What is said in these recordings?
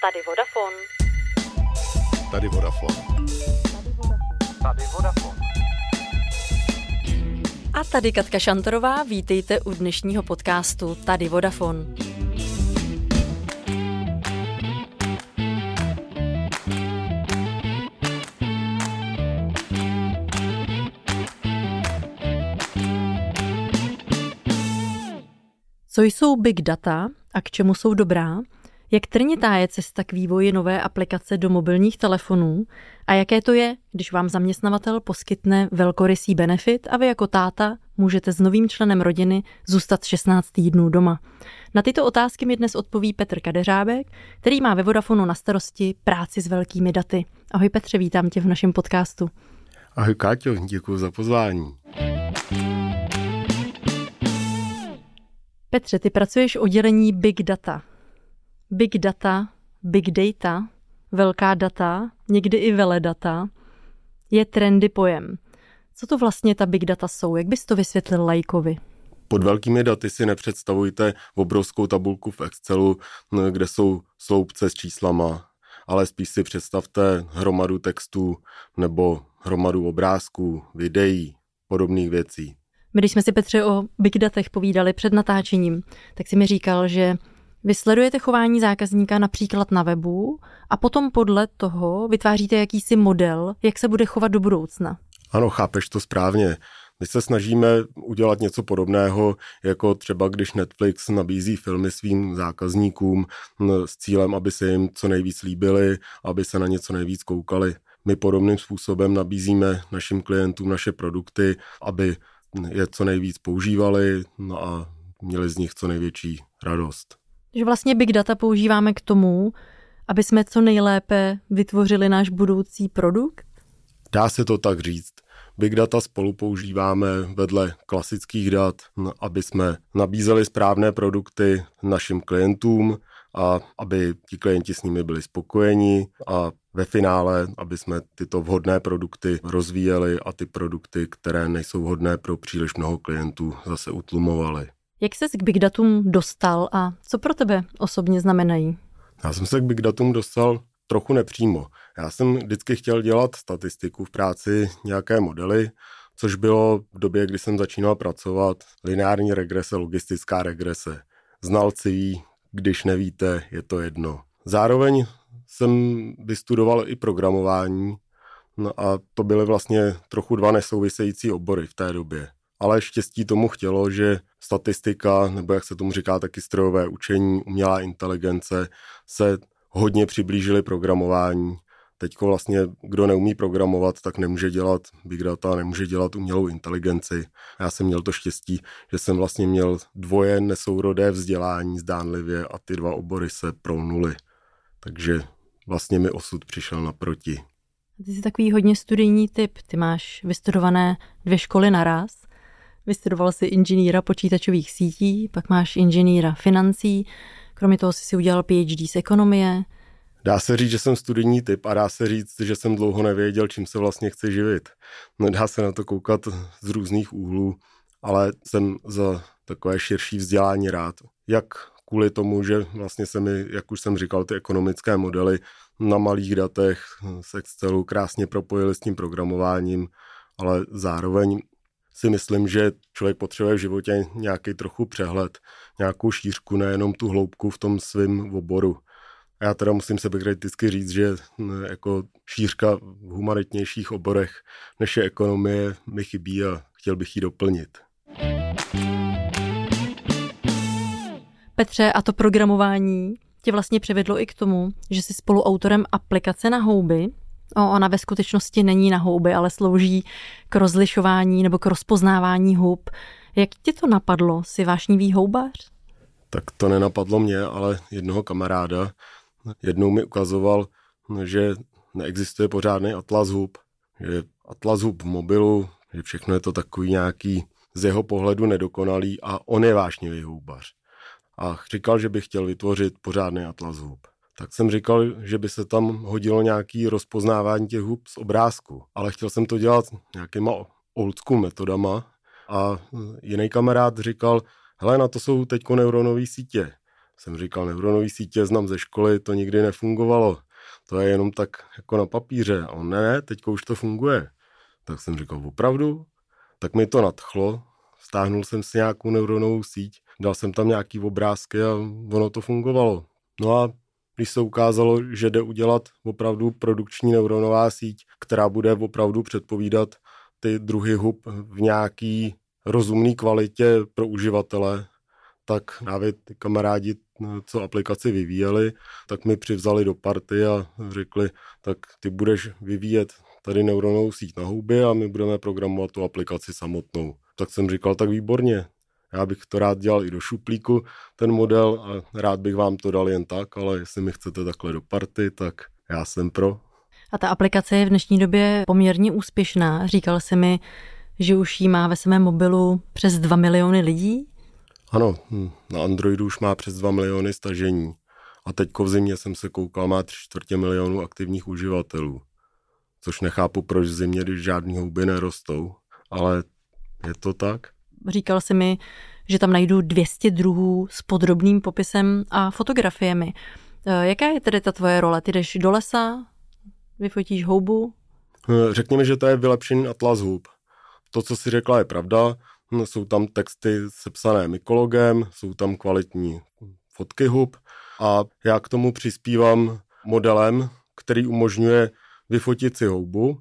Tady Vodafone. Tady Vodafone. Tady Vodafone. A tady Katka Šantorová, vítejte u dnešního podcastu Tady Vodafone. Co jsou big data a k čemu jsou dobrá? Jak trnitá je cesta k vývoji nové aplikace do mobilních telefonů a jaké to je, když vám zaměstnavatel poskytne velkorysý benefit a vy jako táta můžete s novým členem rodiny zůstat 16 týdnů doma? Na tyto otázky mi dnes odpoví Petr Kadeřábek, který má ve Vodafonu na starosti práci s velkými daty. Ahoj Petře, vítám tě v našem podcastu. Ahoj Káťo, děkuji za pozvání. Petře, ty pracuješ oddělení Big Data. Big Data, Big Data, velká data, někdy i veledata, je trendy pojem. Co to vlastně ta Big Data jsou? Jak bys to vysvětlil lajkovi? Pod velkými daty si nepředstavujte obrovskou tabulku v Excelu, kde jsou sloupce s číslama, ale spíš si představte hromadu textů nebo hromadu obrázků, videí, podobných věcí. My, když jsme si Petře o big datech povídali před natáčením, tak si mi říkal, že vy sledujete chování zákazníka například na webu a potom podle toho vytváříte jakýsi model, jak se bude chovat do budoucna. Ano, chápeš to správně. My se snažíme udělat něco podobného, jako třeba když Netflix nabízí filmy svým zákazníkům s cílem, aby se jim co nejvíc líbily, aby se na něco nejvíc koukali. My podobným způsobem nabízíme našim klientům naše produkty, aby je co nejvíc používali no a měli z nich co největší radost. Že vlastně big data používáme k tomu, aby jsme co nejlépe vytvořili náš budoucí produkt? Dá se to tak říct. Big data spolu používáme vedle klasických dat, aby jsme nabízeli správné produkty našim klientům a aby ti klienti s nimi byli spokojeni a ve finále, aby jsme tyto vhodné produkty rozvíjeli a ty produkty, které nejsou vhodné pro příliš mnoho klientů, zase utlumovali. Jak ses k Big Datum dostal a co pro tebe osobně znamenají? Já jsem se k Big Datum dostal trochu nepřímo. Já jsem vždycky chtěl dělat statistiku v práci, nějaké modely, což bylo v době, kdy jsem začínal pracovat, lineární regrese, logistická regrese. Znalci ví, když nevíte, je to jedno. Zároveň jsem vystudoval i programování no a to byly vlastně trochu dva nesouvisející obory v té době. Ale štěstí tomu chtělo, že statistika, nebo jak se tomu říká taky strojové učení, umělá inteligence, se hodně přiblížily programování. Teďko vlastně, kdo neumí programovat, tak nemůže dělat big data, nemůže dělat umělou inteligenci. Já jsem měl to štěstí, že jsem vlastně měl dvoje nesourodé vzdělání zdánlivě a ty dva obory se prolnuly. Takže vlastně mi osud přišel naproti. Ty jsi takový hodně studijní typ. Ty máš vystudované dvě školy naraz. Vystudoval jsi inženýra počítačových sítí, pak máš inženýra financí, kromě toho jsi si udělal PhD z ekonomie. Dá se říct, že jsem studijní typ a dá se říct, že jsem dlouho nevěděl, čím se vlastně chci živit. Nedá se na to koukat z různých úhlů, ale jsem za takové širší vzdělání rád. Jak kvůli tomu, že vlastně se mi, jak už jsem říkal, ty ekonomické modely na malých datech z Excelu krásně propojily s tím programováním, ale zároveň si myslím, že člověk potřebuje v životě nějaký trochu přehled, nějakou šířku, nejenom tu hloubku v tom svém oboru. A já teda musím se kriticky říct, že jako šířka v humanitnějších oborech než je ekonomie mi chybí a chtěl bych ji doplnit. Petře, a to programování tě vlastně přivedlo i k tomu, že jsi spoluautorem aplikace na houby. Ona ve skutečnosti není na houby, ale slouží k rozlišování nebo k rozpoznávání hub. Jak ti to napadlo? Jsi vášnivý houbař? Tak to nenapadlo mě, ale jednoho kamaráda. Jednou mi ukazoval, že neexistuje pořádný atlas hub. Že atlas hub v mobilu, že všechno je to takový nějaký z jeho pohledu nedokonalý a on je vášnivý houbař a říkal, že by chtěl vytvořit pořádný atlas hub. Tak jsem říkal, že by se tam hodilo nějaký rozpoznávání těch hub z obrázku, ale chtěl jsem to dělat nějakýma old school metodama a jiný kamarád říkal, hele, na to jsou teď neuronové sítě. Jsem říkal, neuronový sítě znám ze školy, to nikdy nefungovalo. To je jenom tak jako na papíře. A on ne, ne, teďko už to funguje. Tak jsem říkal, opravdu? Tak mi to nadchlo, stáhnul jsem si nějakou neuronovou síť, dal jsem tam nějaký obrázky a ono to fungovalo. No a když se ukázalo, že jde udělat opravdu produkční neuronová síť, která bude opravdu předpovídat ty druhy hub v nějaký rozumný kvalitě pro uživatele, tak právě ty kamarádi, co aplikaci vyvíjeli, tak mi přivzali do party a řekli, tak ty budeš vyvíjet tady neuronovou síť na houby a my budeme programovat tu aplikaci samotnou. Tak jsem říkal, tak výborně, já bych to rád dělal i do šuplíku, ten model, a rád bych vám to dal jen tak, ale jestli mi chcete takhle do party, tak já jsem pro. A ta aplikace je v dnešní době poměrně úspěšná. Říkal jsi mi, že už jí má ve svém mobilu přes 2 miliony lidí? Ano, hm, na Androidu už má přes 2 miliony stažení. A teďko v zimě jsem se koukal, má 3 čtvrtě milionů aktivních uživatelů. Což nechápu, proč v zimě, když žádný houby nerostou. Ale je to tak? Říkal jsi mi, že tam najdu 200 druhů s podrobným popisem a fotografiemi. E, jaká je tedy ta tvoje role? Ty jdeš do lesa, vyfotíš houbu? E, řekněme, že to je vylepšený atlas hub. To, co si řekla, je pravda. Hm, jsou tam texty sepsané mykologem, jsou tam kvalitní fotky hub a já k tomu přispívám modelem, který umožňuje vyfotit si houbu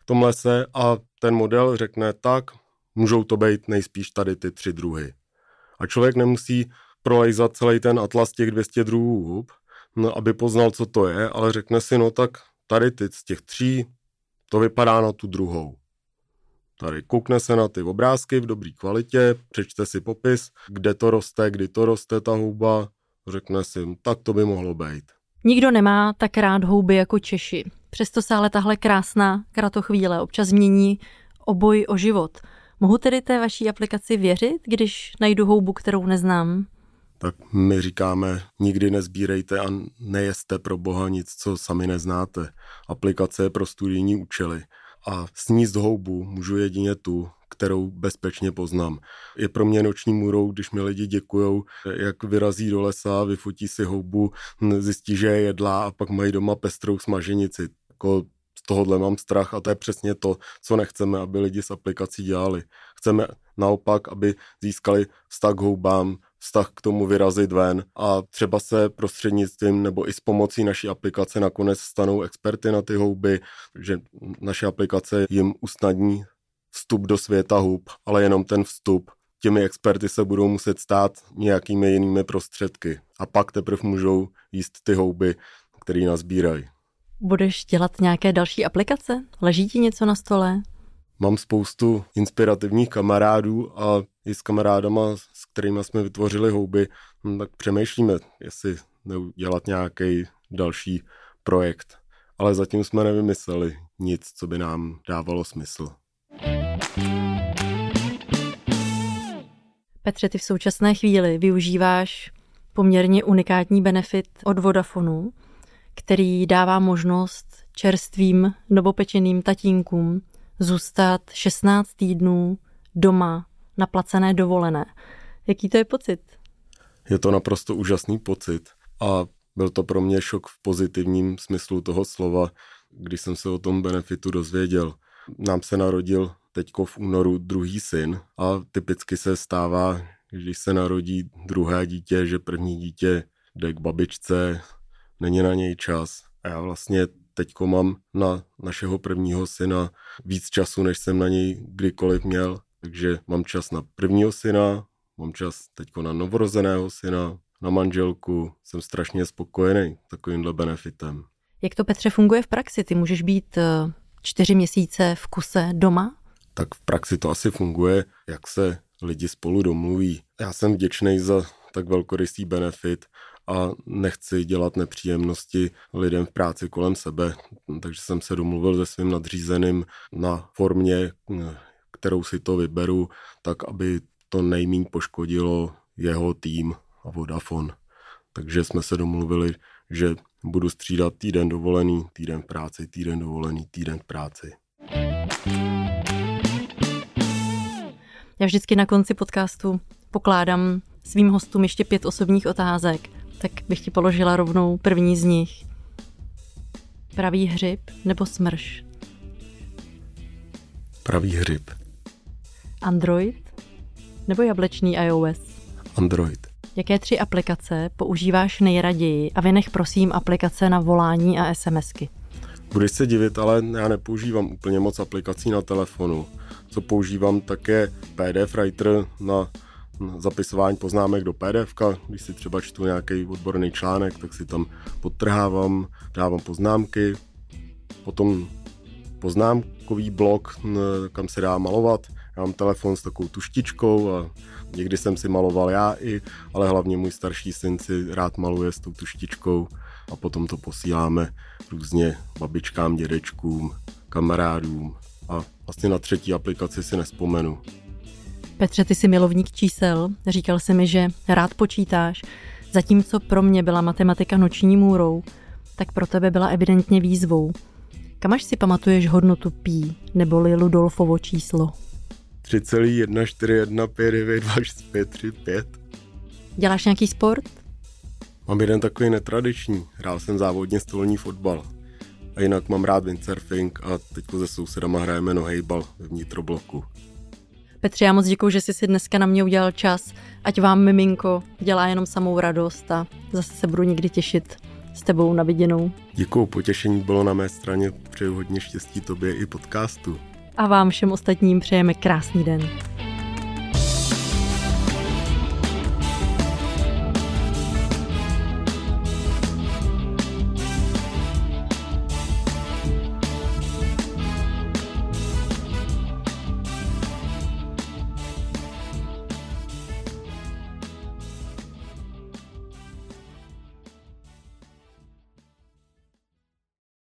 v tom lese a ten model řekne tak, můžou to být nejspíš tady ty tři druhy. A člověk nemusí prolejzat celý ten atlas těch 200 druhů hub, no, aby poznal, co to je, ale řekne si, no tak tady ty z těch tří, to vypadá na tu druhou. Tady koukne se na ty obrázky v dobré kvalitě, přečte si popis, kde to roste, kdy to roste ta houba, řekne si, tak to by mohlo být. Nikdo nemá tak rád houby jako Češi. Přesto se ale tahle krásná kratochvíle občas změní oboj o život. Mohu tedy té vaší aplikaci věřit, když najdu houbu, kterou neznám? Tak my říkáme, nikdy nezbírejte a nejeste pro boha nic, co sami neznáte. Aplikace je pro studijní účely a sníst houbu můžu jedině tu, kterou bezpečně poznám. Je pro mě noční můrou, když mi lidi děkujou, jak vyrazí do lesa, vyfotí si houbu, zjistí, že je jedlá a pak mají doma pestrou smaženici. Jako z tohohle mám strach a to je přesně to, co nechceme, aby lidi s aplikací dělali. Chceme naopak, aby získali vztah k houbám, vztah k tomu vyrazit ven a třeba se prostřednictvím nebo i s pomocí naší aplikace nakonec stanou experty na ty houby, že naše aplikace jim usnadní vstup do světa hub, ale jenom ten vstup. Těmi experty se budou muset stát nějakými jinými prostředky a pak teprve můžou jíst ty houby, které nazbírají. Budeš dělat nějaké další aplikace? Leží ti něco na stole? Mám spoustu inspirativních kamarádů a i s kamarádama, s kterými jsme vytvořili houby, hm, tak přemýšlíme, jestli neudělat nějaký další projekt. Ale zatím jsme nevymysleli nic, co by nám dávalo smysl. Petře, ty v současné chvíli využíváš poměrně unikátní benefit od Vodafonu, který dává možnost čerstvým novopečeným tatínkům zůstat 16 týdnů doma na placené dovolené. Jaký to je pocit? Je to naprosto úžasný pocit a byl to pro mě šok v pozitivním smyslu toho slova, když jsem se o tom benefitu dozvěděl. Nám se narodil teďko v únoru druhý syn a typicky se stává, když se narodí druhé dítě, že první dítě jde k babičce, není na něj čas. A já vlastně teďko mám na našeho prvního syna víc času, než jsem na něj kdykoliv měl. Takže mám čas na prvního syna, mám čas teďko na novorozeného syna, na manželku. Jsem strašně spokojený takovýmhle benefitem. Jak to Petře funguje v praxi? Ty můžeš být eh, čtyři měsíce v kuse doma? Tak v praxi to asi funguje, jak se lidi spolu domluví. Já jsem vděčný za tak velkorysý benefit a nechci dělat nepříjemnosti lidem v práci kolem sebe, takže jsem se domluvil se svým nadřízeným na formě, kterou si to vyberu, tak aby to nejmíň poškodilo jeho tým a Vodafone. Takže jsme se domluvili, že budu střídat týden dovolený, týden v práci, týden dovolený, týden v práci. Já vždycky na konci podcastu pokládám svým hostům ještě pět osobních otázek. Tak bych ti položila rovnou první z nich. Pravý hřib nebo smrš? Pravý hřib. Android nebo jablečný iOS? Android. Jaké tři aplikace používáš nejraději a vynech prosím aplikace na volání a SMSky? Budeš se divit, ale já nepoužívám úplně moc aplikací na telefonu. Co používám, tak je PDF Writer na zapisování poznámek do PDF. Když si třeba čtu nějaký odborný článek, tak si tam podtrhávám, dávám poznámky, potom poznámkový blok, kam se dá malovat. Já mám telefon s takovou tuštičkou a někdy jsem si maloval já i, ale hlavně můj starší syn si rád maluje s tou tuštičkou a potom to posíláme různě babičkám, dědečkům, kamarádům a vlastně na třetí aplikaci si nespomenu. Petře, ty jsi milovník čísel, říkal jsi mi, že rád počítáš, zatímco pro mě byla matematika noční můrou, tak pro tebe byla evidentně výzvou. Kam až si pamatuješ hodnotu pí, neboli Ludolfovo číslo? 3,1415926535. Děláš nějaký sport? Mám jeden takový netradiční. Hrál jsem závodně stolní fotbal. A jinak mám rád windsurfing a teď se sousedama hrajeme nohejbal ve vnitrobloku. Petře, já moc děkuji, že jsi si dneska na mě udělal čas. Ať vám miminko dělá jenom samou radost a zase se budu někdy těšit s tebou na viděnou. Děkuji, potěšení bylo na mé straně. Přeju hodně štěstí tobě i podcastu. A vám všem ostatním přejeme krásný den.